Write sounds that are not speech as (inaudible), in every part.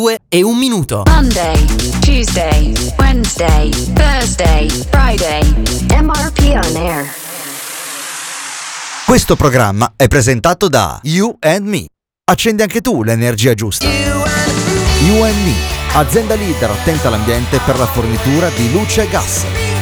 2 e un minuto. Monday, Tuesday, Wednesday, Thursday, Friday. MRP on air. Questo programma è presentato da You and Me. Accendi anche tu l'energia giusta. You and Me, azienda leader attenta all'ambiente per la fornitura di luce e gas.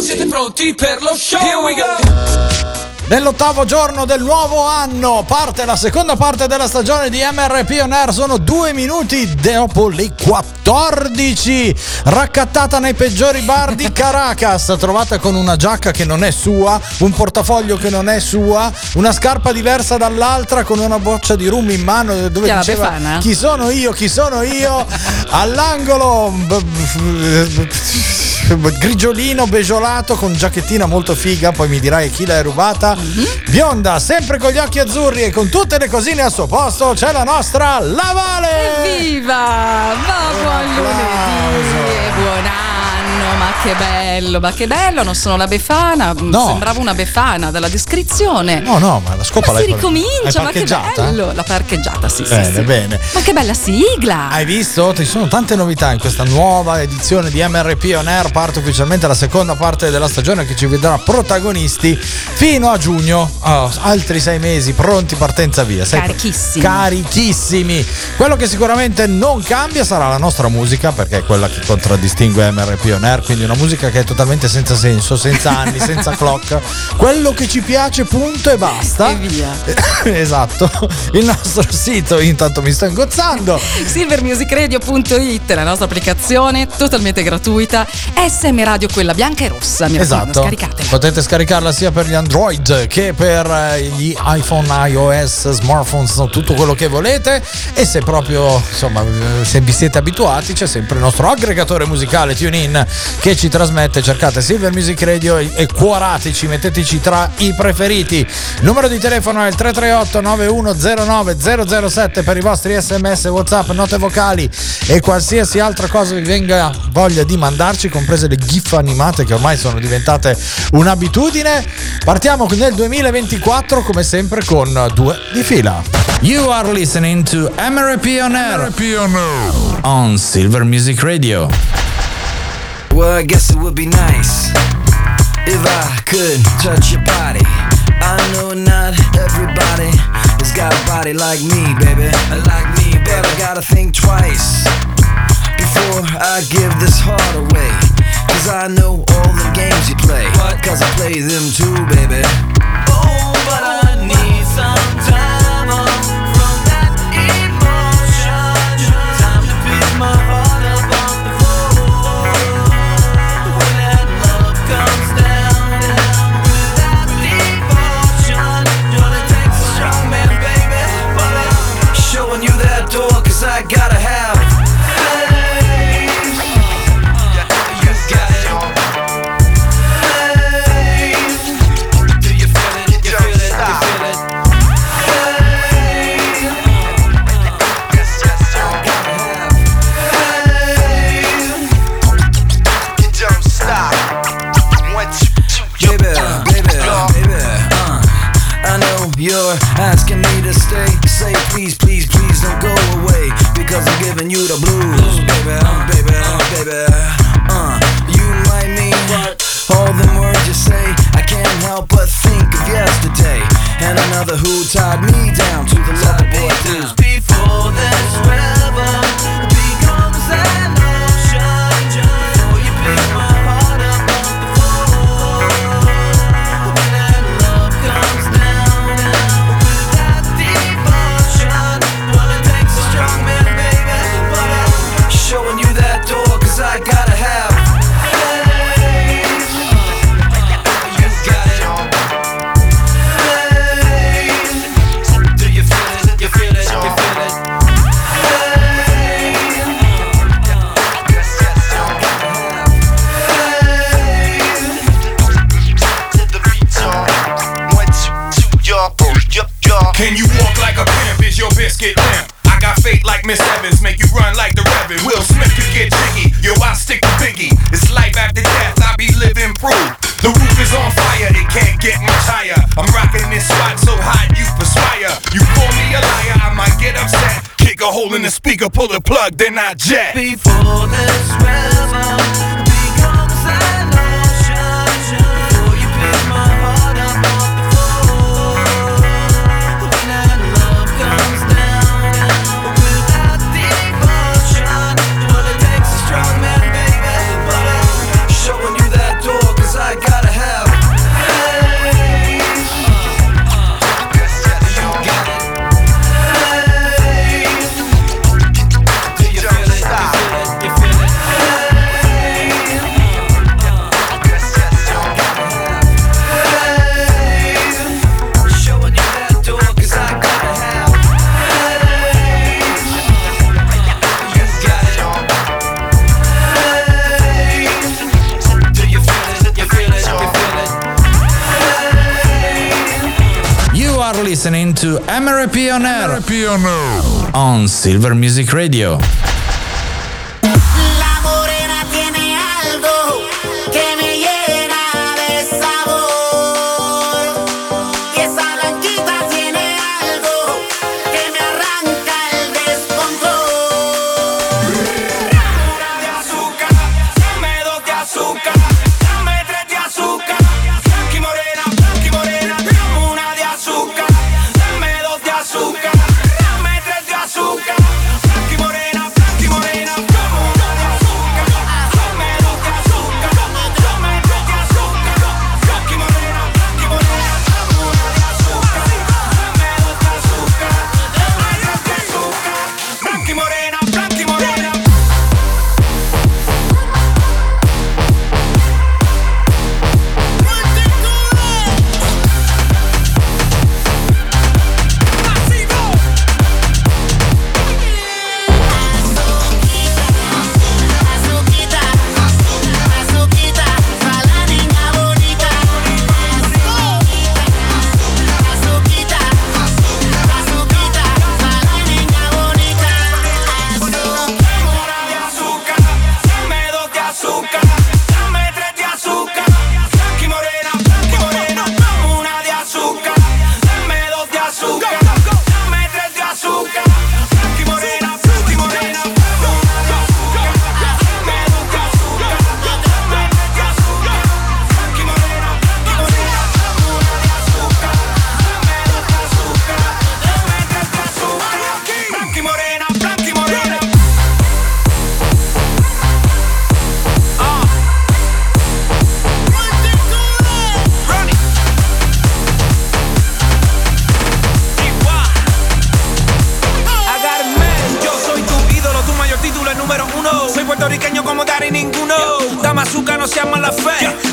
Siete pronti per lo show? Here we go. Nell'ottavo giorno del nuovo anno parte la seconda parte della stagione di MRP On Air. Sono due minuti dopo le 14. Raccattata nei peggiori bar di Caracas. Trovata con una giacca che non è sua, un portafoglio che non è sua, una scarpa diversa dall'altra con una boccia di rum in mano dove Chiama diceva Befana? chi sono io, chi sono io. All'angolo grigiolino beggiolato con giacchettina molto figa, poi mi dirai chi l'hai rubata. Bionda, sempre con gli occhi azzurri e con tutte le cosine al suo posto, c'è la nostra Lavale! Evviva! Ma buon lunedì e buon anno! Ma che bello, ma che bello! Non sono la Befana, No. sembrava una Befana dalla descrizione. No, no, ma la scopa Ma si ricomincia, ma che parcheggiata? bello! La parcheggiata, sì, Bene, sì, sì. bene. Ma che bella sigla! Hai visto? Ci sono tante novità in questa nuova edizione di MRP On Air. Parte ufficialmente la seconda parte della stagione che ci vedrà protagonisti fino a giugno. Oh, altri sei mesi pronti, partenza via. Sei- Carichissimi. Carichissimi. Quello che sicuramente non cambia sarà la nostra musica, perché è quella che contraddistingue MRP On Air. Quindi una musica che è totalmente senza senso, senza anni, senza (laughs) clock. Quello che ci piace, punto e basta. E via. (laughs) esatto. Il nostro sito, intanto mi sto ingozzando. (laughs) Silvermusicradio.it, la nostra applicazione totalmente gratuita. SM Radio, quella bianca e rossa. Mi Esatto. scaricatela. Potete scaricarla sia per gli Android che per eh, gli iPhone, iOS, smartphones, tutto quello che volete. E se proprio, insomma, eh, se vi siete abituati, c'è sempre il nostro aggregatore musicale TuneIn che ci trasmette. Cercate Silver Music Radio e, cuorateci, metteteci tra i preferiti. Il numero di telefono è il 338 9109 007 per i vostri sms, whatsapp, note vocali e qualsiasi altra cosa vi venga voglia di mandarci, comprese le gif animate che ormai sono diventate un'abitudine. Partiamo nel 2024 come sempre con due di fila. You are listening to MRP on Air. On Silver Music Radio. Well, I guess it would be nice if I could touch your body. I know not everybody has got a body like me, baby. Like me, but I gotta think twice before I give this heart away. Cause I know all the games you play. Cause I play them too, baby. Giving you the blues, baby, uh, baby, uh, baby. Uh, you might mean what? all the words you say. I can't help but think of yesterday and another who tied me down to the leather boy blues. get down. I got fate like Miss Evans, make you run like the Reverend. Will Smith could get jiggy, yo, I stick to Biggie. It's life after death, I be living proof. The roof is on fire, it can't get much higher. I'm rocking this spot so hot you perspire. You call me a liar, I might get upset. Kick a hole in the speaker, pull the plug, then I jet. Before this was listening to MRP on Air on Silver Music Radio.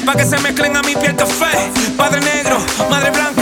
Pa' que se mezclen a mi piel café. Padre negro, madre blanca.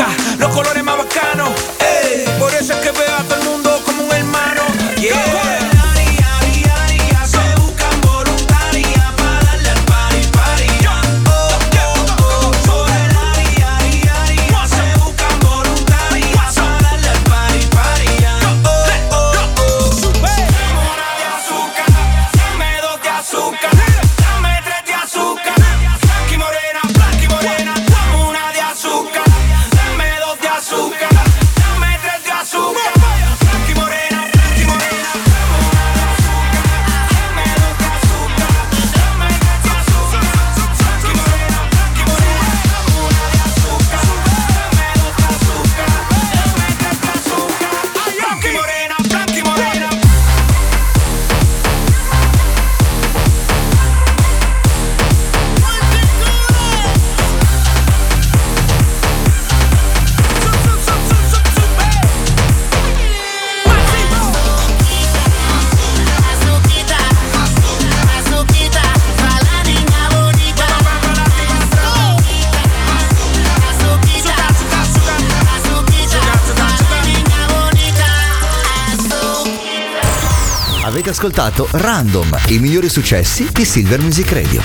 ascoltato Random, i migliori successi di Silver Music Radio.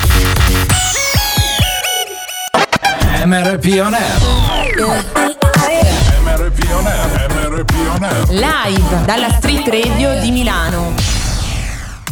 MRP On Air. MRP On Air, MRP On Air. Live dalla Street Radio di Milano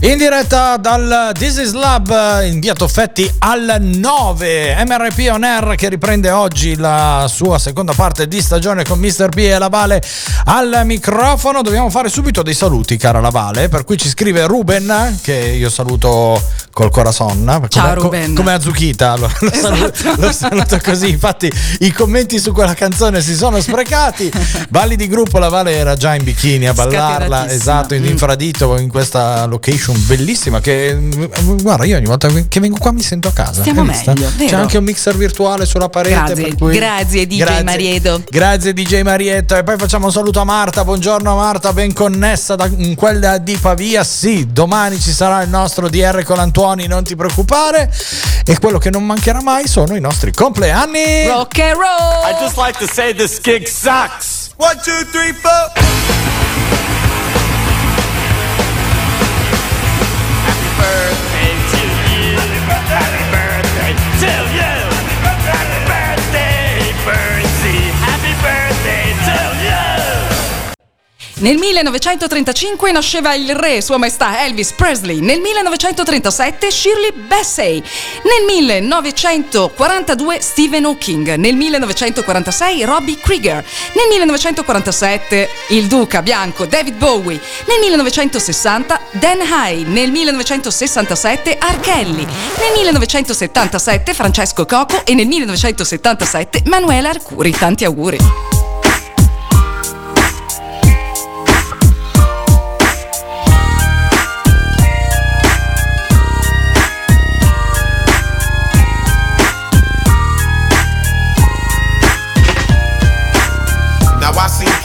in diretta dal This is Lab eh, in via Toffetti al 9 MRP On Air che riprende oggi la sua seconda parte di stagione con Mr. P e la Vale al microfono. Dobbiamo fare subito dei saluti, cara la Vale, per cui ci scrive Ruben che io saluto col corazon. Ciao, come, Ruben. come Azuchita, lo, lo saluto, lo saluto così. Infatti i commenti su quella canzone si sono sprecati. Balli di gruppo, la Vale era già in bikini a ballarla, esatto, in Mm. infradito in questa location bellissima che guarda io ogni volta che vengo qua mi sento a casa Stiamo meglio, vero? c'è anche un mixer virtuale sulla parete Grazie, per cui- grazie, DJ Marieto. grazie DJ Marietto e poi facciamo un saluto a Marta buongiorno Marta ben connessa da in quella di Pavia sì domani ci sarà il nostro DR con Antuoni non ti preoccupare e quello che non mancherà mai sono i nostri compleanni Rock and roll! I just like to say this gig sucks. One, two, three, four. Nel 1935 nasceva il re, Sua Maestà Elvis Presley. Nel 1937 Shirley Bassey. Nel 1942 Stephen Hawking. Nel 1946 Robbie Krieger. Nel 1947 il duca bianco David Bowie. Nel 1960 Dan High. Nel 1967 R. Kelly. Nel 1977 Francesco Coco e nel 1977 Manuela Arcuri. Tanti auguri.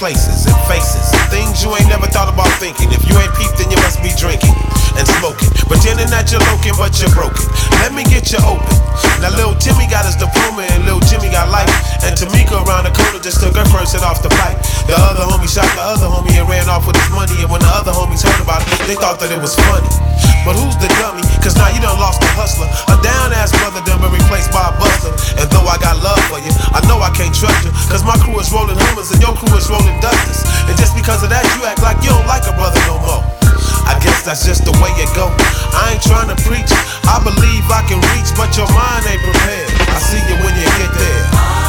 Places and faces things you ain't never thought about thinking. If you ain't peeped, then you must be drinking and smoking. Pretending that you're looking, but you're broken. Let me get you open. Now little Timmy got his diploma and little Jimmy got life. And Tamika around the corner just took her first hit off the pipe. The other homie shot the other homie and ran off with his money. And when the other homies heard about it, they thought that it was funny. But who's the dummy? Cause now you done lost a hustler. A down ass brother done been replaced by a buster. And though I got love for you, I know I can't trust you. Cause my crew is rolling Hummers and your crew is rolling Dusters. And just because of that, you act like you don't like a brother no more. I guess that's just the way it go. I ain't trying to preach. I believe I can reach, but your mind ain't prepared. I see you when you get there.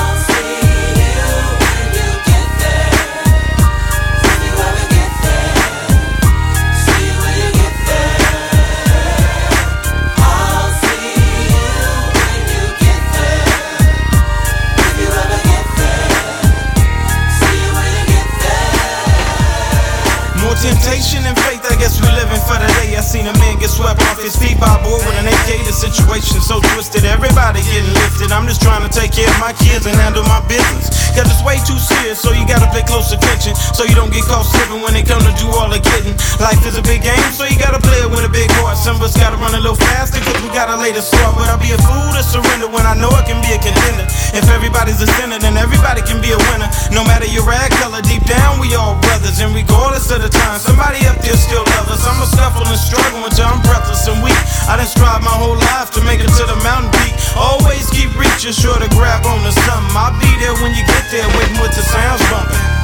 Seen a man get swept off his feet by a boy with an AK. The situation so twisted, everybody getting lifted. I'm just trying to take care of my kids and handle my business. Cause it's way too serious, so you gotta pay close attention. So you don't get caught slipping when they come to do all the getting. Life is a big game, so you gotta play it with a big heart. Some of us gotta run a little faster, cause we gotta lay the start. But I'll be a fool to surrender when I know I can be a contender. If everybody's a sinner, then everybody can be a winner. No matter your rag color, deep down we all brothers. And regardless of the time, somebody up there still loves us. I'm a scuffle and struggle until I'm breathless and weak. I done strive my whole life to make it to the mountain peak. Always keep reaching, sure to grab on to something. I'll be there when you get there, waiting with the sounds bumping.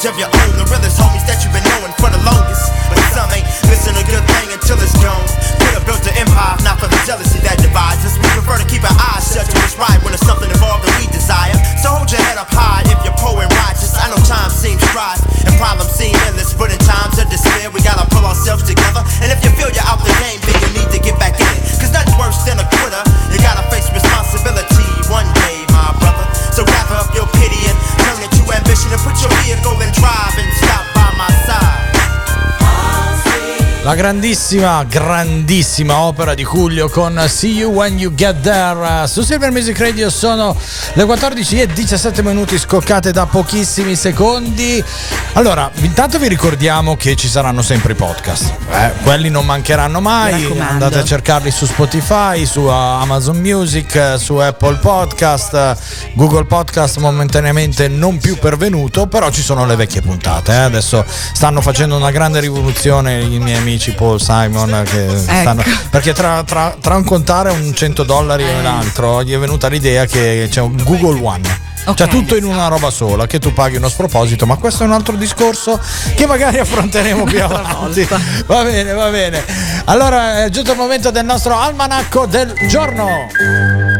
잡혀. La grandissima, grandissima opera di Cuglio con See You When You Get There. Su Silver Music Radio sono le 14 e 17 minuti scoccate da pochissimi secondi. Allora, intanto vi ricordiamo che ci saranno sempre i podcast. Eh, quelli non mancheranno mai. Andate a cercarli su Spotify, su uh, Amazon Music, eh, su Apple Podcast, eh, Google Podcast momentaneamente non più pervenuto, però ci sono le vecchie puntate. eh. Adesso stanno facendo una grande rivoluzione i miei amici Paul Simon che stanno- perché tra, tra- tra un contare un 100 dollari e l'altro gli è venuta l'idea che c'è un Google One. Cioè tutto in una roba sola, che tu paghi uno sproposito, ma questo è un altro discorso che magari affronteremo più (laughs) avanti. Va bene, va bene. Allora è giunto il momento del nostro almanacco del giorno.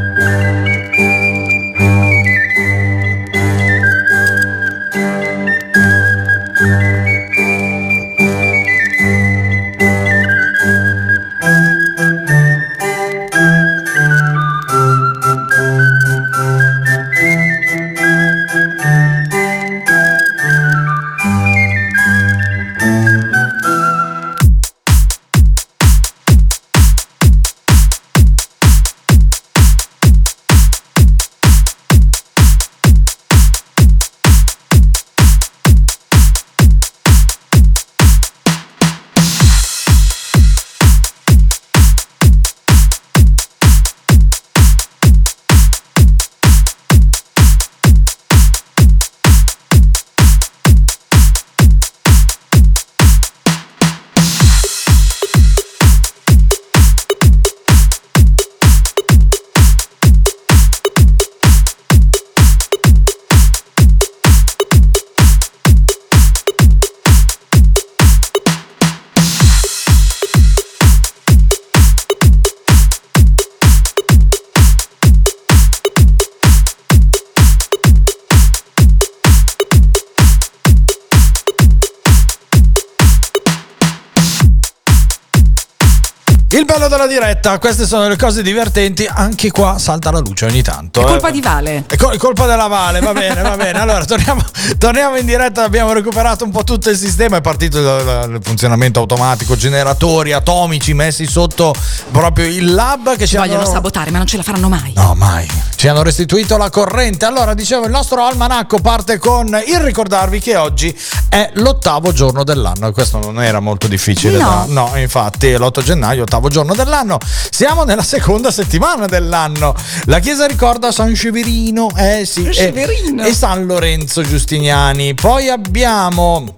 Il bello della diretta, queste sono le cose divertenti, anche qua salta la luce ogni tanto. È eh. colpa di Vale. È, col- colpa della Vale, va bene, va bene. Allora, torniamo, torniamo in diretta, abbiamo recuperato un po' tutto il sistema, è partito il, il funzionamento automatico, generatori atomici messi sotto proprio il lab che ci Vogliono hanno... sabotare, ma non ce la faranno mai. No, mai. Ci hanno restituito la corrente. Allora, dicevo, il nostro almanacco parte con il ricordarvi che oggi è l'ottavo giorno dell'anno. E questo non era molto difficile. No. da- no infatti, è l'8 gennaio, ottavo giorno dell'anno. Siamo nella seconda settimana dell'anno. La chiesa ricorda San Severino, eh sì, e- Severino. e San Lorenzo Giustiniani. Poi abbiamo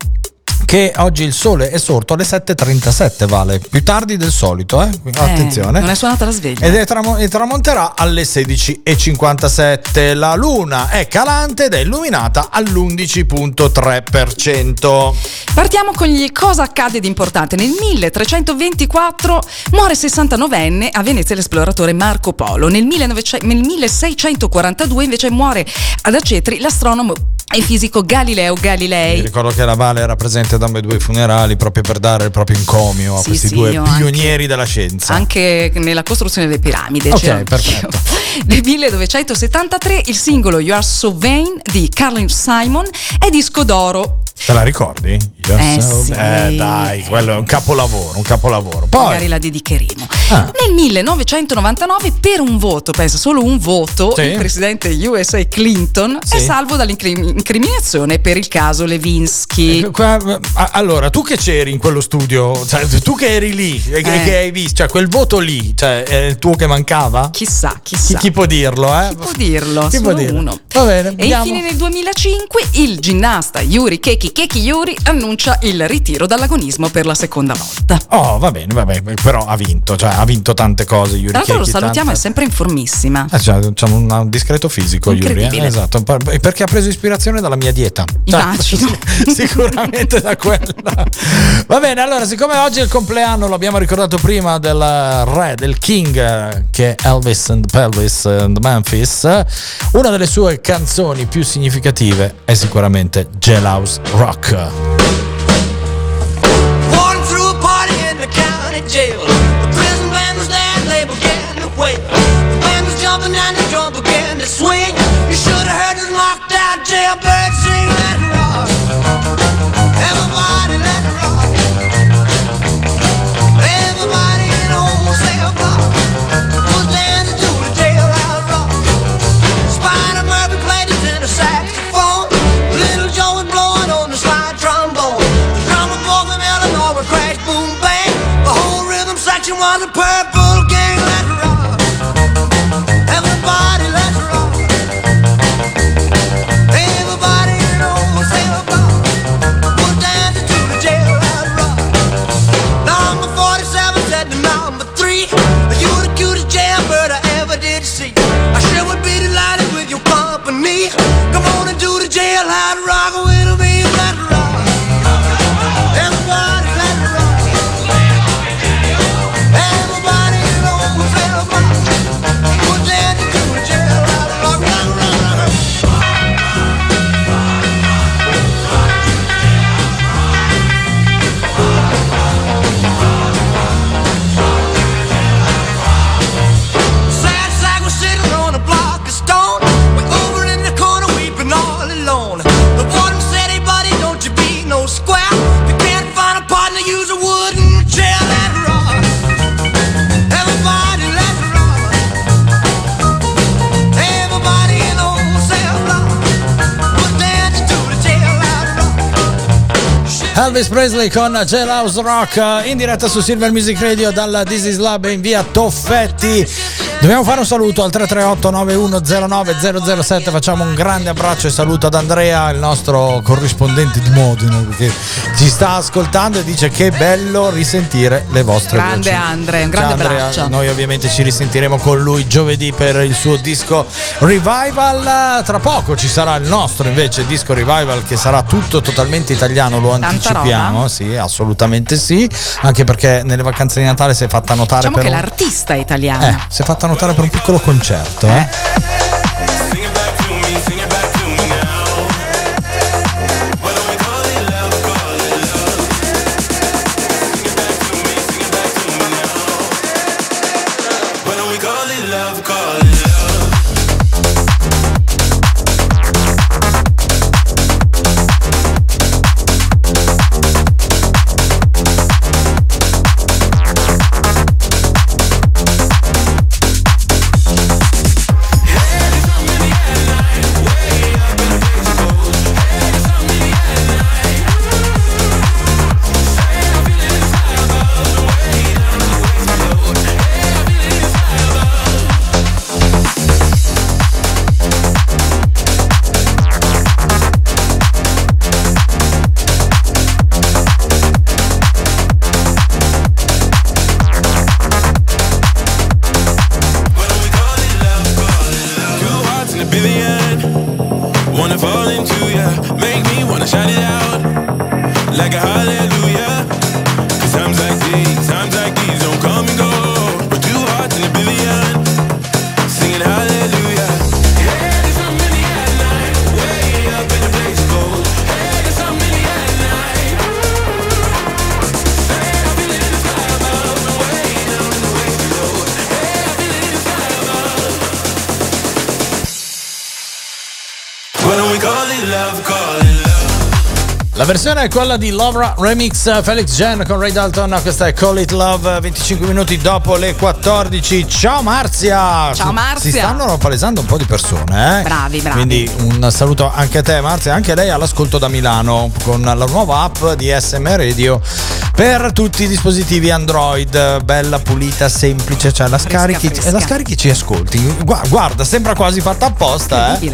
che oggi il sole è sorto alle 7.37, vale più tardi del solito, eh? attenzione. non è suonata la sveglia. Ed è tramo- e tramonterà alle 16.57. La luna è calante ed è illuminata all'11.3%. Partiamo con gli cosa accade di importante. Nel 1324 muore 69enne a Venezia l'esploratore Marco Polo. Nel, 1900 nel 1642 invece muore ad Acetri l'astronomo e fisico Galileo Mi Galilei. ricordo che la Vale era presente da ambedue i funerali proprio per dare il proprio encomio a Sì, questi sì, due io anche. pionieri della scienza. Anche nella costruzione delle piramidi. Ok, anch'io. perfetto. (laughs) Nel 1973 il singolo You Are So Vain di Carlin Simon è disco d'oro. Te la ricordi? Eh, sì. eh, dai, quello è un capolavoro, un capolavoro. Magari Poi la dedicheremo. Ah. Nel 1999, per un voto, pensa solo un voto, Sì. il presidente USA Clinton è Sì. salvo dall'incriminazione per il caso Levinsky. Eh, allora, tu che c'eri in quello studio, cioè, tu che eri lì e che, Eh. che hai visto, cioè quel voto lì, cioè, è il tuo che mancava? Chissà, Chi, chissà. chi può dirlo, eh? Chi può dirlo? Chi può dirlo? uno. Va bene, E vediamo. infine nel 2005 il ginnasta Yuri Keki Keki Yuri annuncia il ritiro dall'agonismo per la seconda volta. Oh, va bene, va bene, però ha vinto, cioè ha vinto tante cose. Yuri Tra l'altro lo salutiamo, è tante- sempre in formissima. Eh, cioè, c'ha un discreto fisico, Yuri. eh. Esatto, per- perché ha preso ispirazione dalla mia dieta. Cioè, (laughs) sicuramente da quella. Va bene, allora, siccome oggi è il compleanno, lo abbiamo ricordato prima del re, del king, che è Elvis and Pelvis and Memphis, una delle sue canzoni più significative è sicuramente Jailhouse Rock. Presley con Jailhouse Rock eh, in diretta su Silver Music Radio dalla This Is Lab in via Toffetti. Dobbiamo fare un saluto al 338 9109 007 facciamo un grande abbraccio e saluto ad Andrea, il nostro corrispondente di Modena, perché ci sta ascoltando e dice che bello risentire le vostre Grande voci. Andre, un grande Andrea. abbraccio. Noi ovviamente ci risentiremo con lui giovedì per il suo disco Revival. Tra poco ci sarà il nostro invece disco Revival che sarà tutto totalmente italiano, lo Tanta anticipiamo. roba. Sì, assolutamente sì. Anche perché nelle vacanze di Natale si è fatta notare Diciamo per che un... l'artista è italiano. Eh, si è fatta notare per un piccolo concerto. Eh. Versione è quella di Lovra Remix Felix Jen con Ray Dalton. Questa è Call It Love. 25 minuti dopo le 14. Ciao Marzia! Ciao, Marzia. Si stanno palesando un po' di persone, eh? Bravi, bravi. Quindi un saluto anche a te, Marzia. Anche lei all'ascolto da Milano con la nuova app di SM Radio per tutti i dispositivi Android. Bella, pulita, semplice. Cioè la scarichi fresca. e la scarichi ci ascolti. Gua- Guarda, sembra quasi fatta apposta, eh?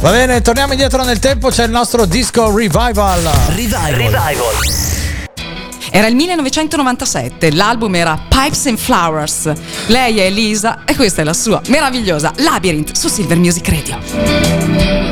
Va bene, torniamo indietro nel tempo. C'è il nostro disco Revival. Era il 1997, l'album era Pipes and Flowers. Lei è Elisa e questa è la sua meravigliosa Labyrinth su Silver Music Radio.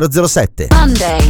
007. Monday,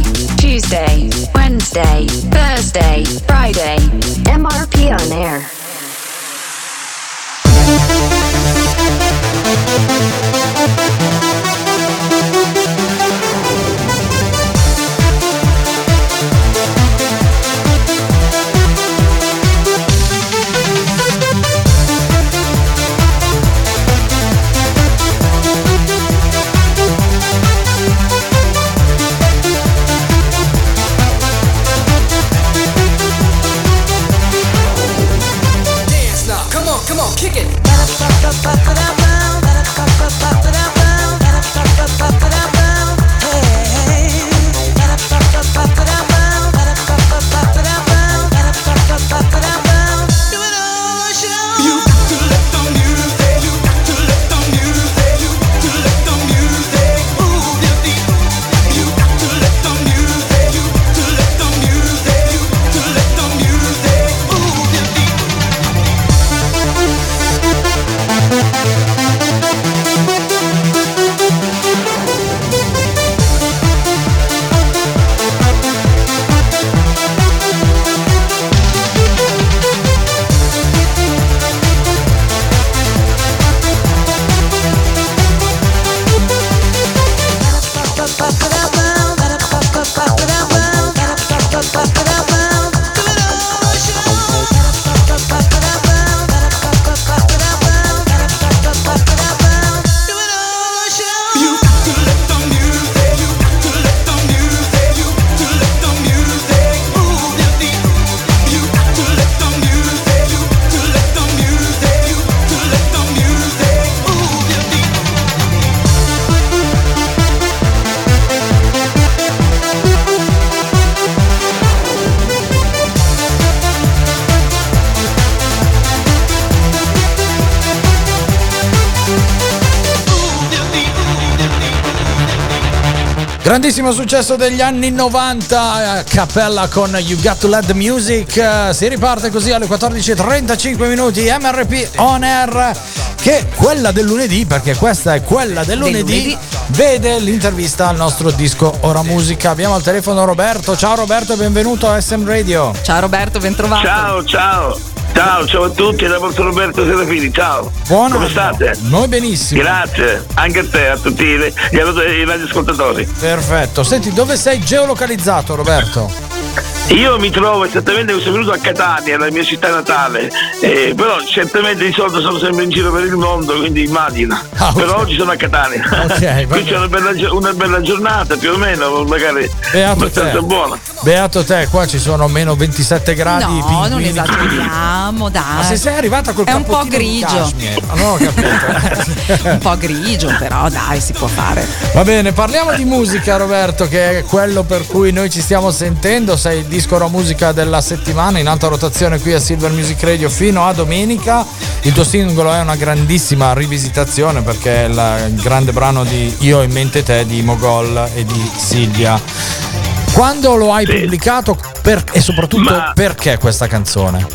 Grandissimo successo degli anni 90, eh, Cappella con You Got to Let the Music. eh, Si riparte così alle 14.35 minuti. MRP On Air, che è quella del lunedì, perché questa è quella del Del lunedì, lunedì. vede l'intervista al nostro disco Ora Musica. Abbiamo al telefono Roberto. Ciao Roberto benvenuto a SM Radio. Ciao Roberto, ben trovato. Ciao, ciao. Ciao, ciao a tutti da vostro Roberto Serafini, ciao. Buon Come anno. state? Noi benissimo. Grazie, anche a te, a tutti i, gli i radioascoltatori. Perfetto. Senti, dove sei geolocalizzato Roberto? Io mi trovo esattamente questo minuto a Catania, la mia città natale, eh, però certamente di solito sono sempre in giro per il mondo, quindi immagino. Ah, ok. Però oggi sono a Catania. Ok, Qui c'è una bella, una bella giornata, più o meno, magari Beato abbastanza te. buona. Beato te, qua ci sono meno 27 gradi. No, pinguini. non esageriamo, dai. Ma se sei arrivata col È un po' grigio. ho capito. (laughs) un po' grigio, però dai, si può fare. Va bene, parliamo di musica Roberto, che è quello per cui noi ci stiamo sentendo. Sei disco ora musica della settimana in alta rotazione qui a Silver Music Radio fino a domenica. Il tuo singolo è una grandissima rivisitazione perché è il grande brano di Io ho in mente te di Mogol e di Silvia. Quando lo hai pubblicato per- e soprattutto Ma- perché questa canzone?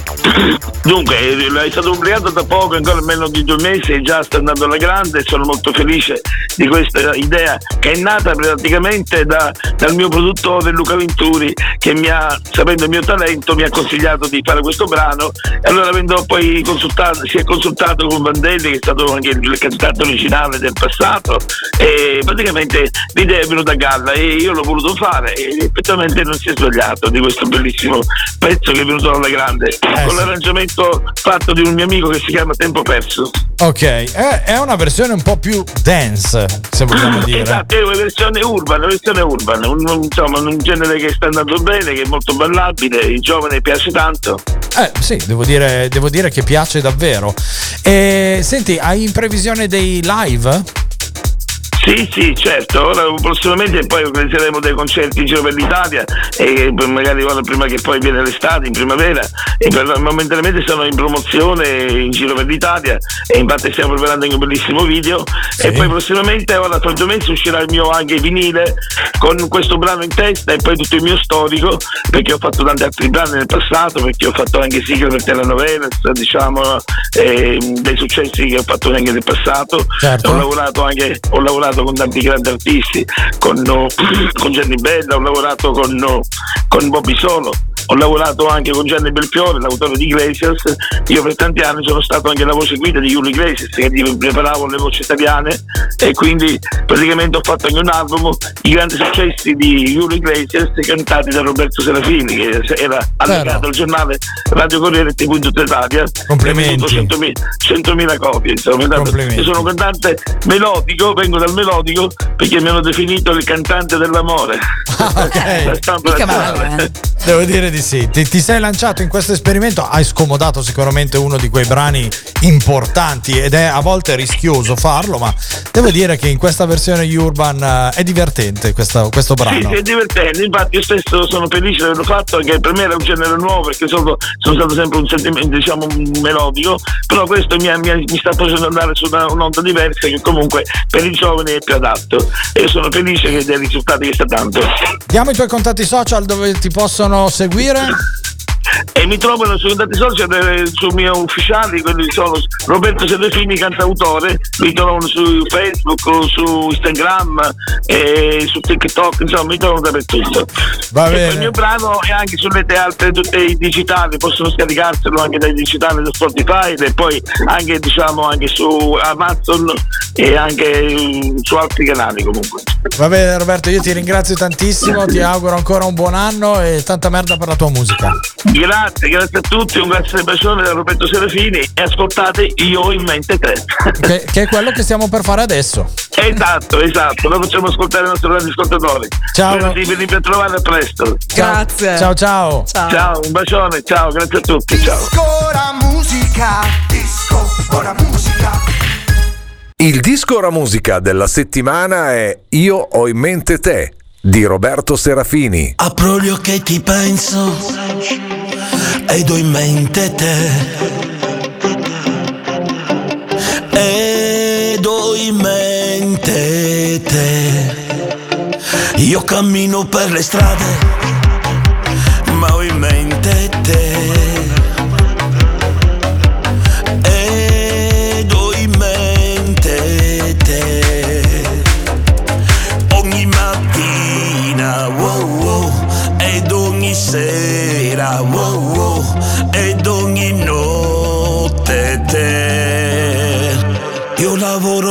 Dunque, eh, è stato pubblicato da poco, ancora meno di due mesi, e già sta andando alla grande e sono molto felice di questa idea che è nata praticamente da- dal mio produttore Luca Venturi che mi ha, sapendo il mio talento, mi ha consigliato di fare questo brano e allora avendo poi consultato, si è consultato con Vandelli che è stato anche il cantante originale del passato e praticamente l'idea è venuta a galla e io l'ho voluto fare e effettivamente non si è sbagliato di questo bellissimo pezzo che è venuto alla grande con l'arrangiamento fatto di un mio amico che si chiama Tempo Perso. Ok, è, è una versione un po' più dance, se vogliamo (laughs) dire. Esatto, è una versione urban, una versione urban, un, un- insomma un genere che sta andando bene, che è molto ballabile, i giovani piace tanto. Eh sì, devo dire, devo dire che piace davvero. E senti, hai in previsione dei live? Sì, sì, certo, ora prossimamente poi organizzeremo dei concerti in giro per l'Italia e magari ora prima che poi viene l'estate, in primavera, e per, momentaneamente sono in promozione in giro per l'Italia e infatti stiamo preparando anche un bellissimo video. E poi prossimamente ora tra due mesi uscirà il mio anche vinile con questo brano in testa e poi tutto il mio storico perché ho fatto tanti altri brani nel passato, perché ho fatto anche sigle per telenovelas, diciamo, e, dei successi che ho fatto anche nel passato, Certo. ho lavorato anche ho lavorato lavorato con tanti grandi artisti, con, oh, con Gianni Bella, ho lavorato con, oh, con Bobby Solo, ho lavorato anche con Gianni Belfiore, l'autore di Iglesias. Io per tanti anni sono stato anche la voce guida di Julio Iglesias, che preparavo le voci italiane e quindi praticamente ho fatto anche un album, i grandi successi di Julio Iglesias cantati da Roberto Serafini, che era allegato al giornale Radio Corriere TV Italia. Complimenti. E ha venduto 100.000 100.000 copie. Insomma, io sono un cantante melodico, vengo dal melodico perché mi hanno definito il cantante dell'amore. La stampa Mica nazionale. eh. Devo dire di sì. Ti, ti sei lanciato in questo esperimento, hai scomodato sicuramente uno di quei brani importanti ed è a volte rischioso farlo, ma devo dire che in questa versione urban eh, è divertente questo, questo Sì, brano. sì, è divertente, infatti io stesso sono felice di averlo fatto perché per me era un genere nuovo perché sono, sono stato sempre un sentimento diciamo melodico, però questo mi, mi mi sta facendo andare su una, un'onda diversa che comunque per i giovani è più adatto e io sono felice che dei risultati che sta dando. Diamo i tuoi contatti social dove ti possono seguire seguire e mi trovano sui contatti social sui miei ufficiali, quelli sono Roberto Serafini, cantautore, mi trovano su Facebook, su Instagram, su TikTok, insomma mi trovano dappertutto. Va poi bene. il mio brano è anche sulle altre tutte digitali, possono scaricarselo anche dai digitali da Spotify e poi anche diciamo anche su Amazon e anche mm, su altri canali comunque. Va bene Roberto, io ti ringrazio tantissimo, ti (laughs) auguro ancora un buon anno e tanta merda per la tua musica. Grazie, grazie a tutti, un grazie bacione da Roberto Serafini e ascoltate Io ho in mente te. (laughs) Che, che è quello che stiamo per fare adesso. Esatto, esatto, lo facciamo ascoltare ai nostri grandi ascoltatori. Ciao. Spero di venirvi a trovare presto. Grazie. Ciao ciao. Ciao, un bacione, ciao, grazie a tutti, ciao. Ora musica, disco, ora musica. Il disco ora musica della settimana è Io ho in mente te di Roberto Serafini. Apro gli occhi e ti penso ed ho in mente te. Ed ho in mente te. Io cammino per le strade,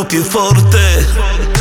più forte,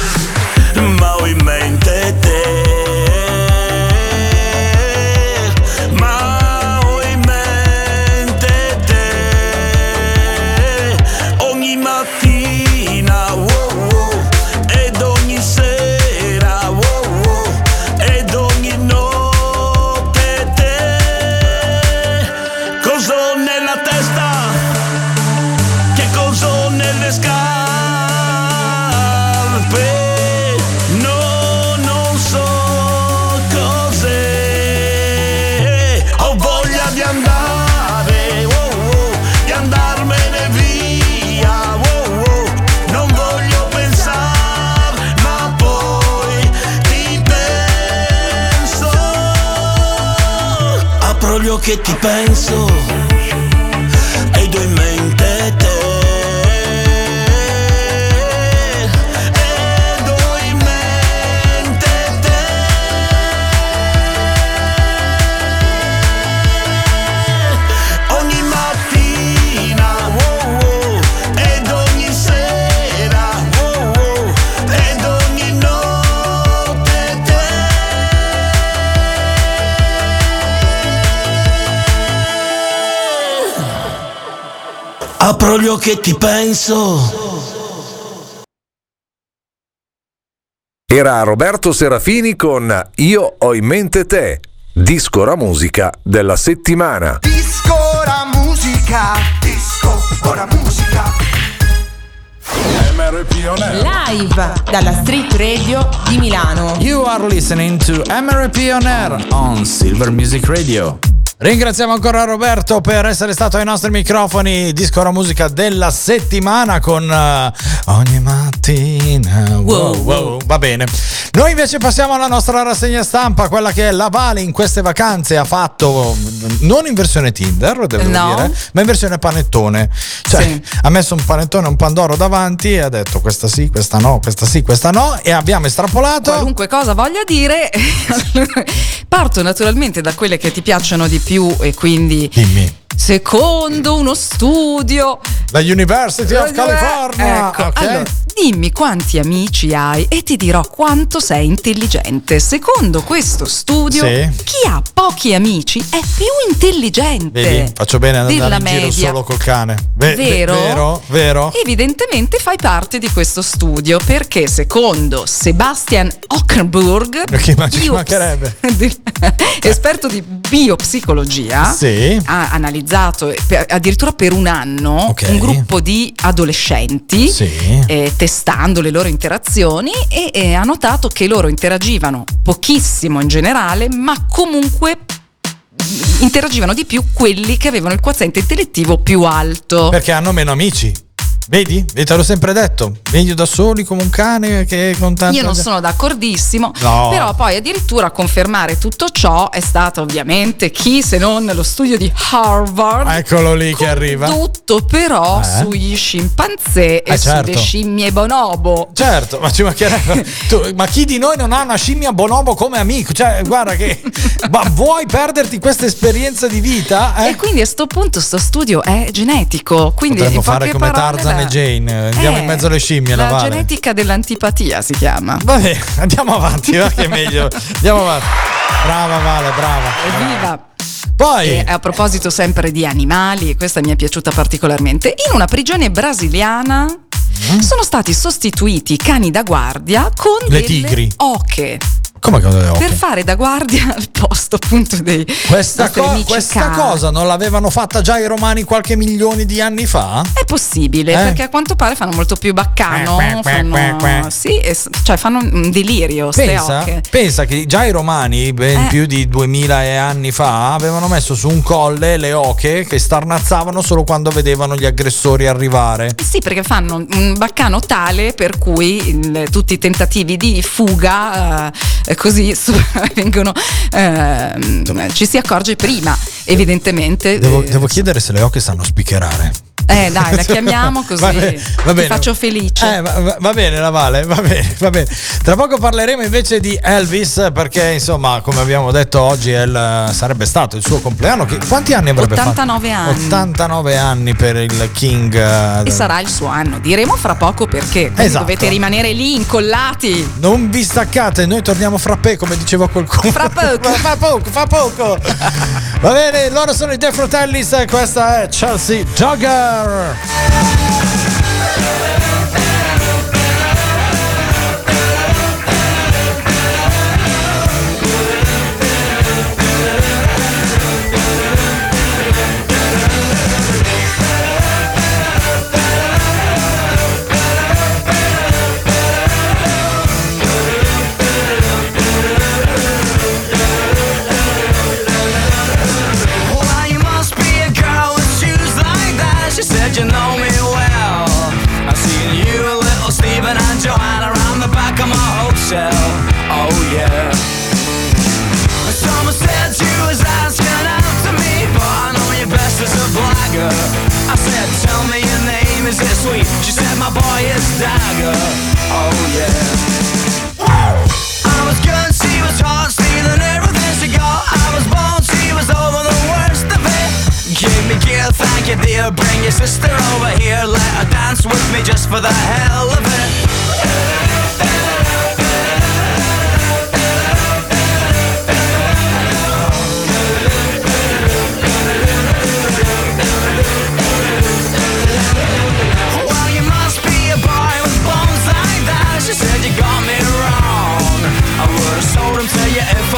Apro gli occhi e ti penso gli occhi e ti penso. Era Roberto Serafini con Io ho in mente te, disco ora musica della settimana. Disco, ora musica, disco, ora musica. Live dalla Street Radio di Milano. You are listening to MRP On Air on Silver Music Radio. Ringraziamo ancora Roberto per essere stato ai nostri microfoni. Disco la musica della settimana con eh, ogni mattina. Wow, wow. Va bene. Noi invece passiamo alla nostra rassegna stampa, quella che la Vale in queste vacanze ha fatto non in versione Tinder, devo No. dire, ma in versione panettone. Cioè, ha messo un panettone, un pandoro davanti e ha detto questa sì, questa no, questa sì, questa no e abbiamo estrapolato Qualunque cosa voglia dire, (laughs) parto naturalmente da quelle che ti piacciono di più e quindi secondo uno studio la University of California. Ecco, Ok. allora, dimmi quanti amici hai e ti dirò quanto sei intelligente. Secondo questo studio, Sì. chi ha pochi amici è più intelligente. Vedi, faccio bene ad andare in giro solo col cane. Ve- ve- Vero? Vero? Vero? Evidentemente fai parte di questo studio perché secondo Sebastian Ockenburg, Perché ma ci mancherebbe. (laughs) esperto di biopsicologia, Sì. ha analizzato per- addirittura per un anno Ok. un gruppo di adolescenti, Sì. eh, testando le loro interazioni e, e ha notato che loro interagivano pochissimo in generale, ma comunque interagivano di più quelli che avevano il quoziente intellettivo più alto. Perché hanno meno amici. Vedi? E te l'ho sempre detto. Meglio da soli come un cane che con tanta Io non sono d'accordissimo, No. però poi addirittura a confermare tutto ciò è stato ovviamente chi se non lo studio di Harvard. Eccolo lì che arriva. Tutto però Eh? sugli scimpanzé e Eh, certo. sulle scimmie bonobo. Certo, ma ci mancherebbe. (laughs) Tu- ma chi di noi non ha una scimmia bonobo come amico? Cioè, guarda che. (laughs) ma vuoi perderti questa esperienza di vita? Eh? E quindi a sto punto sto studio è genetico. Quindi Potremmo fare come Tarzan la- e Jane. Andiamo Eh, in mezzo alle scimmie, la, La vale. genetica dell'antipatia si chiama. Vabbè, (laughs) andiamo avanti, va che è meglio. Andiamo avanti. Brava Vale, brava. Evviva! Poi E a proposito sempre di animali, e questa mi è piaciuta particolarmente, in una prigione brasiliana Mm. sono stati sostituiti i cani da guardia con Le delle tigri. oche. Come che le Per fare da guardia al posto appunto dei Questa, nostri co- questa cosa non l'avevano fatta già i romani qualche milione di anni fa? È possibile, Eh? perché a quanto pare fanno molto più baccano. Quack, quack, fanno- quack, quack. Sì, e s- cioè fanno un delirio. Pensa, pensa che già i romani, ben Eh. più di 2000 anni fa, avevano messo su un colle le oche che starnazzavano solo quando vedevano gli aggressori arrivare. Sì, perché fanno un baccano tale per cui il- tutti i tentativi di fuga eh, così (laughs) vengono ehm, ci si accorge prima, evidentemente. Devo, devo chiedere se le oche sanno spiccherare. Eh dai, la chiamiamo così Va bene, va ti bene. faccio felice. Eh, va, va- bene, la Vale, va bene, va bene. Tra poco parleremo invece di Elvis, perché insomma, come abbiamo detto oggi, il- sarebbe stato il suo compleanno. Che- quanti anni avrebbe 89 fatto? anni. 89 anni per il King. eh, E sarà il suo anno, diremo fra poco perché. Esatto. dovete rimanere lì incollati. Non vi staccate, noi torniamo fra pe, come diceva qualcuno. Fra poco. (laughs) fa poco, fa poco. (laughs) Va bene, loro sono i The Fratellis e questa è Chelsea Jogger. Star. Dagger. Oh yeah. I was good, she was hot, stealing everything she got. I was born, she was over the worst of it. Give me thank you dear. Bring your sister over here, let her dance with me just for the hell of it.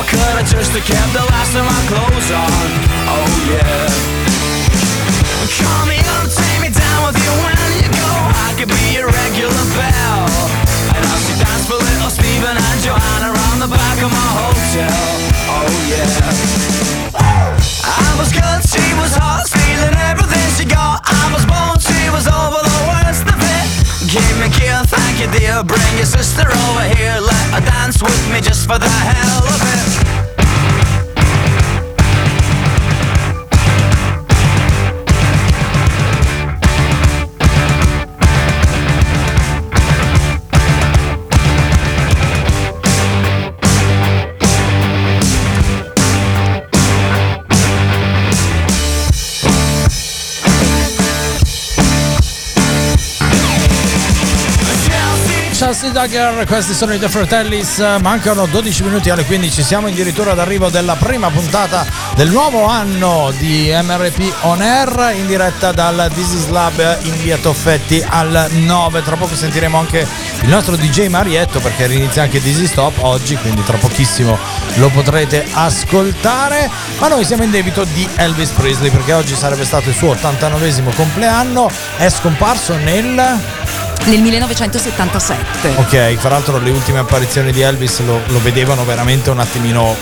I could. I just kept the last of my clothes on. Oh yeah. Call me up, take me down with you when you go. I could be your regular bell. Chelsea Duggar, questi sono i The Fratellis, mancano 12 minuti alle 15, siamo addirittura d'arrivo della prima puntata del nuovo anno di MRP On Air in diretta dal This Is Lab in via Toffetti al 9, tra poco sentiremo anche il nostro DJ Marietto perché inizia anche This Is Stop oggi, quindi tra pochissimo lo potrete ascoltare, ma noi siamo in debito di Elvis Presley perché oggi sarebbe stato il suo 89esimo compleanno, è scomparso nel... Nel 1977. Ok, tra l'altro le ultime apparizioni di Elvis lo, lo vedevano veramente un attimino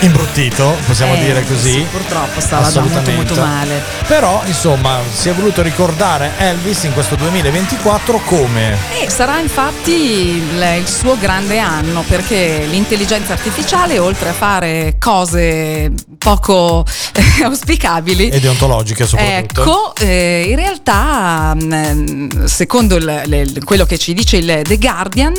imbruttito, possiamo Eh, dire così. sì, purtroppo stava andando molto molto male. Però, insomma, si è voluto ricordare Elvis in questo 2024 come? E sarà infatti il, il suo grande anno perché l'intelligenza artificiale, oltre a fare cose poco eh, auspicabili, E deontologiche soprattutto. Ecco, eh, in realtà, mh, secondo il- le- quello che ci dice il The Guardian,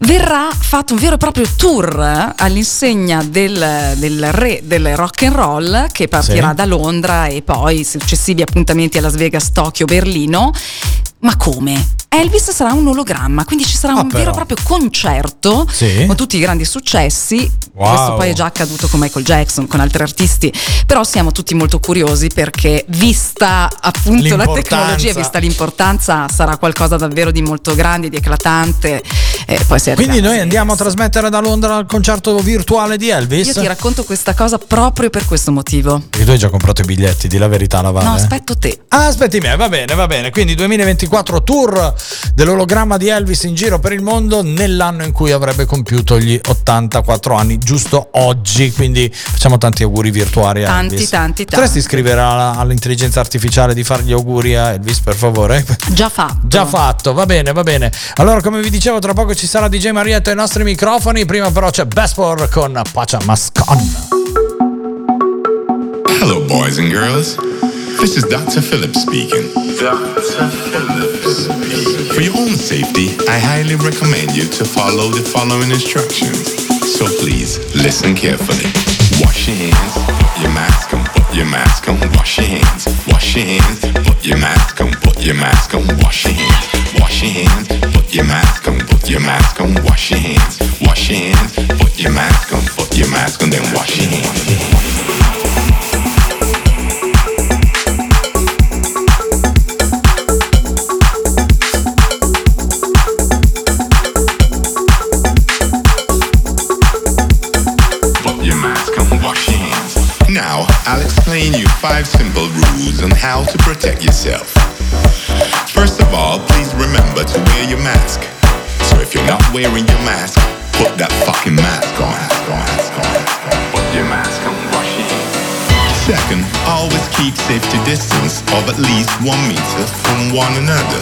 verrà fatto un vero e proprio tour all'insegna del, del re del rock and roll che partirà Sì. da Londra e poi successivi appuntamenti a Las Vegas, Tokyo, Berlino. Ma come? Elvis sarà un ologramma, quindi ci sarà Ah, un vero e però. proprio concerto Sì. con tutti i grandi successi. Wow. Questo poi è già accaduto con Michael Jackson, con altri artisti, però siamo tutti molto curiosi perché vista appunto la tecnologia, vista l'importanza, sarà qualcosa davvero di molto grande, di eclatante. E arriverà- Quindi noi andiamo a trasmettere da Londra il concerto virtuale di Elvis? Io ti racconto questa cosa proprio per questo motivo. Perché tu hai già comprato i biglietti, di la verità la Vale. No, aspetto te. Ah, aspetti me, va bene, va bene. Quindi 2024 tour dell'ologramma di Elvis in giro per il mondo nell'anno in cui avrebbe compiuto gli 84 anni, giusto oggi. Quindi facciamo tanti auguri virtuali a Tanti, Elvis. tanti, tanti. Potresti scrivere all'intelligenza artificiale di fare gli auguri a Elvis, per favore? Già (laughs) fatto. Già fatto, va bene, va bene. Allora, come vi dicevo, tra poco ci sarà DJ Marietto ai nostri microfoni. Prima però c'è Bespor con Pacha Mascon. Hello, boys and girls. This is Dr. Phillips speaking. Dr. Phillips. For your own safety, I highly recommend you to follow the following instructions. So please listen carefully. Wash your hands, put your mask on, put your mask on, wash your hands. Wash your hands, put your mask on, put your mask on, wash your hands. Wash your hands, put your mask on, put your mask on, wash your hands. Wash your hands, put your mask on, put your mask on, then wash your hands. I'll explain you five simple rules on how to protect yourself. First of all, please remember to wear your mask. So if you're not wearing your mask, put that fucking mask on. Put your mask on, wash your hands. Second, always keep safety distance of at least one meter from one another.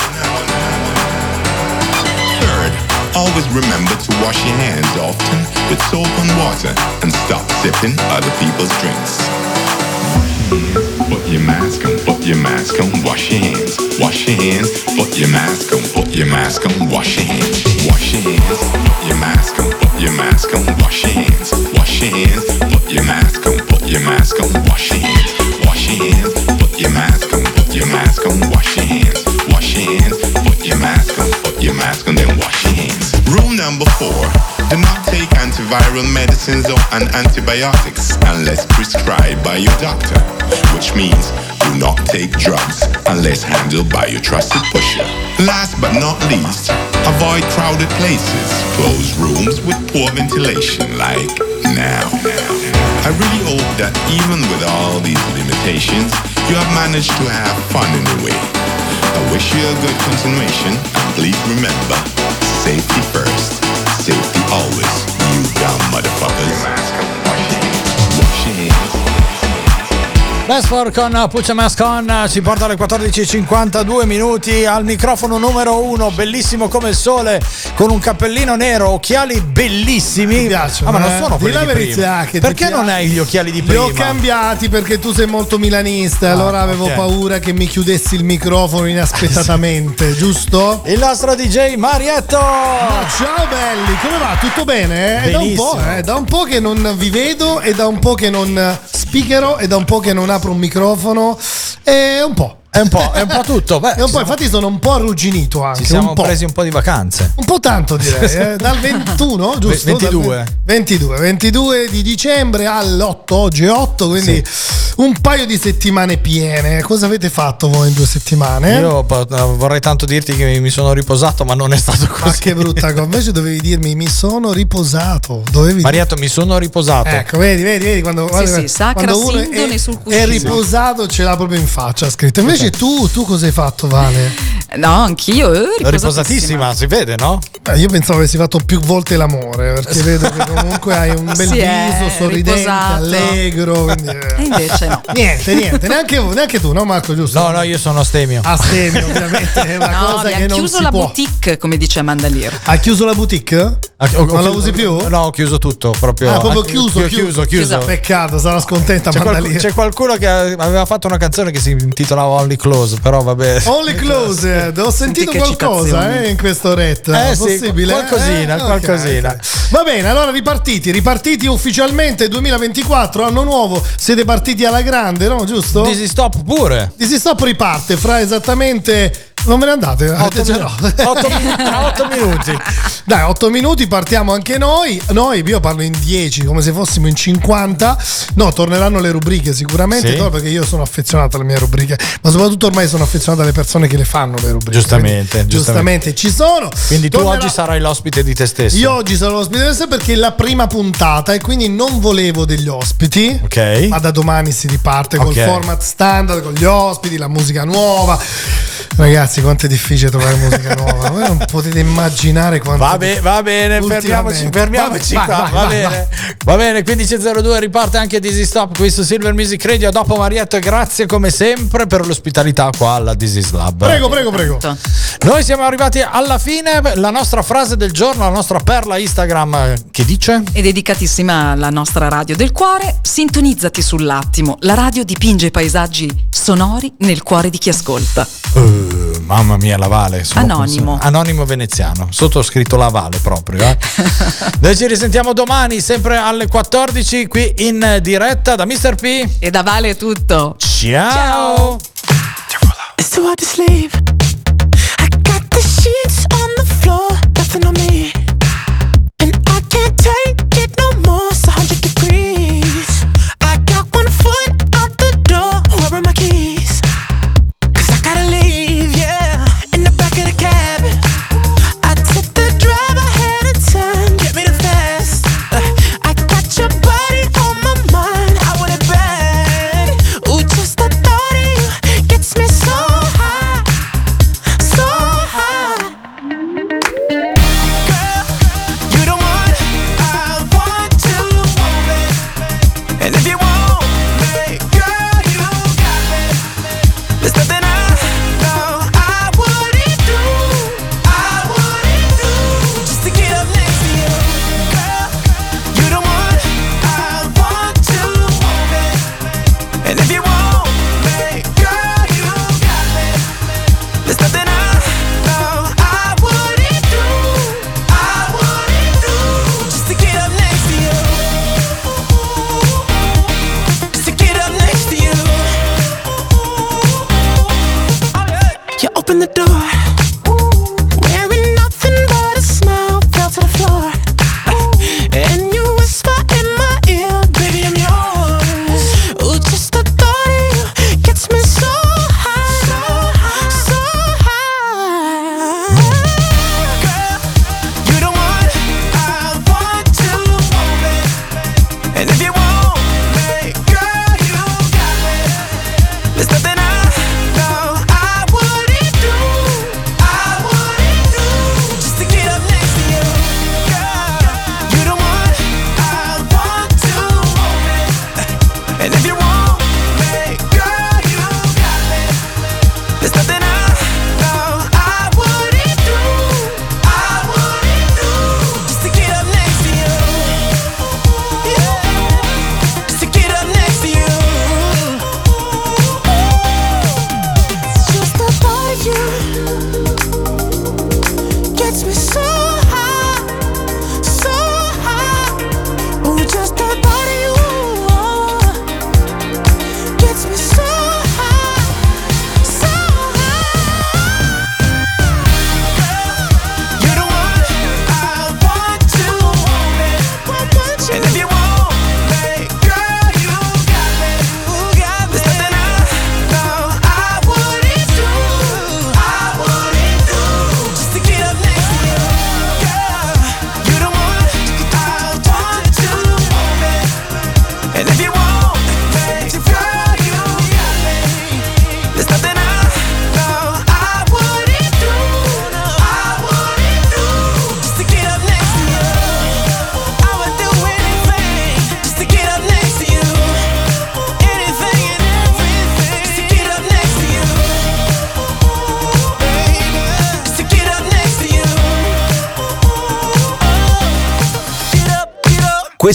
Third, always remember to wash your hands often with soap and water and stop sipping other people's drinks. Put your mask on, put your mask on, wash your hands. Wash your hands, put your mask on, put your mask on, wash your hands. Wash your hands, put your mask on, put your mask on, wash your hands. Wash your hands, put your mask on, put your mask on, wash your hands. Wash your hands, put your mask on, put your mask on, wash your hands. Wash your hands, put your mask on, put your mask on, then wash your hands. Rule number four. Do not take antiviral medicines or and antibiotics unless prescribed by your doctor, which means do not take drugs unless handled by your trusted pusher. Last but not least, avoid crowded places, closed rooms with poor ventilation like now. I really hope that even with all these limitations, you have managed to have fun in a way. I wish you a good continuation and please remember, safety first, safety always, you dumb motherfuckers. Hands. Basford con Puccia Mask On ci porta alle 14.52 minuti al microfono numero uno, bellissimo come il sole, con un cappellino nero, occhiali bellissimi. Mi piacciono. Ah, ma non eh? sono Di quelli di verità prima. che Perché non hai gli occhiali di Li prima? ho cambiati perché tu sei molto milanista, allora avevo ok. paura che mi chiudessi il microfono inaspettatamente, (laughs) giusto? Il nostro DJ Marietto! Ma ciao belli, come va? Tutto bene? È da un po', eh, da un po' che non vi vedo, è da un po' che non speakero, è da un po' che non apro un microfono, è un po'. È un po', è un po' tutto. Beh, (laughs) È un po', infatti sono un po' arrugginito anche. Ci siamo un po'. presi un po' di vacanze. Un po' tanto direi, (laughs) eh? dal 21, giusto? 22. Dal 22, 22 di dicembre all'8, oggi è 8, quindi un paio di settimane piene. Cosa avete fatto voi in due settimane? Io po- vorrei tanto dirti che mi sono riposato, ma non è stato così. Ma che brutta cosa, invece dovevi dirmi mi sono riposato. Dovevi Marietto, mi sono riposato. Ecco, vedi, vedi, vedi quando, Sì, guarda, sì, sacra quando uno è, sul è riposato ce l'ha proprio in faccia scritto. Invece tu, tu cosa hai fatto, Vale? No, anch'io. eh, Riposatissima, si vede, no? Eh, io pensavo avessi fatto più volte l'amore, perché (laughs) vedo che comunque hai un bel Sì, è viso sorridente, riposato. allegro. quindi, eh. (laughs) E invece no. Niente, niente, neanche, neanche tu, no Marco, giusto? No, no, io sono astemio. Astemio, ovviamente, è una (laughs) No, cosa che non chiuso si la può. boutique, come dice Amanda Lear. Ha chiuso la boutique? Ah, ho- ho non la chiuso- usi più? No, ho chiuso tutto. Proprio, Ah, proprio Ah, chiuso, chi- chiuso, chiuso. Peccato, sarà scontenta C'è, Lear. c'è qualcuno che aveva fatto una canzone che si intitolava Only Close, però vabbè. Only Close, ho sentito che qualcosa eh, in questo ret. Eh sì, Possibile? qualcosina, Eh, qualcosina. Va bene, allora ripartiti, ripartiti ufficialmente 2024, anno nuovo, siete partiti alla grande, no? Giusto? Dizzy Stop pure. Dizzy Stop riparte fra esattamente. Non ve ne andate? Otto, Cioè, mi- no. otto mi- tra otto minuti. Dai, 8 minuti, partiamo anche noi. Noi, io parlo in 10, come se fossimo in 50. No, torneranno le rubriche sicuramente, Sì. no, perché io sono affezionato alle mie rubriche, ma soprattutto ormai sono affezionato alle persone che le fanno le rubriche. Giustamente, Quindi, giustamente. ci sono. Quindi tu Tornerà- oggi sarai l'ospite di te stesso. Io oggi sarò l'ospite del sé perché è la prima puntata e quindi non volevo degli ospiti. Ok. Ma da domani si riparte col Ok. format standard, con gli ospiti, la musica nuova. Ragazzi, quanto è difficile trovare musica (laughs) nuova. Voi non potete immaginare quanto. Va, be- va bene, fermiamoci, fermiamoci Vai, qua. vai, va vai, bene. Va bene, 15.02 riparte anche Dizzy Stop qui su Silver Music Radio. Dopo Marietto, e grazie come sempre per l'ospitalità qua alla Dizzy Lab. Prego, prego, prego. Noi siamo arrivati alla fine. La nostra frase del giorno, la nostra perla Instagram eh, che dice? È dedicatissima alla nostra radio del cuore. Sintonizzati sull'attimo. La radio dipinge paesaggi sonori nel cuore di chi ascolta. Eh, mamma mia, la Vale. Anonimo. Anonimo veneziano. Sotto scritto la Vale proprio. eh. (laughs) Noi ci risentiamo domani, sempre alle 14, qui in diretta da Mr. P. E da Vale è tutto. Ciao. It's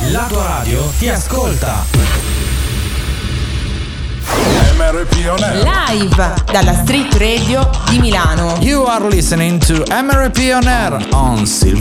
La tua radio ti ascolta. MRP On Air. Live dalla Street Radio di Milano. You are listening to MRP On Air on Silver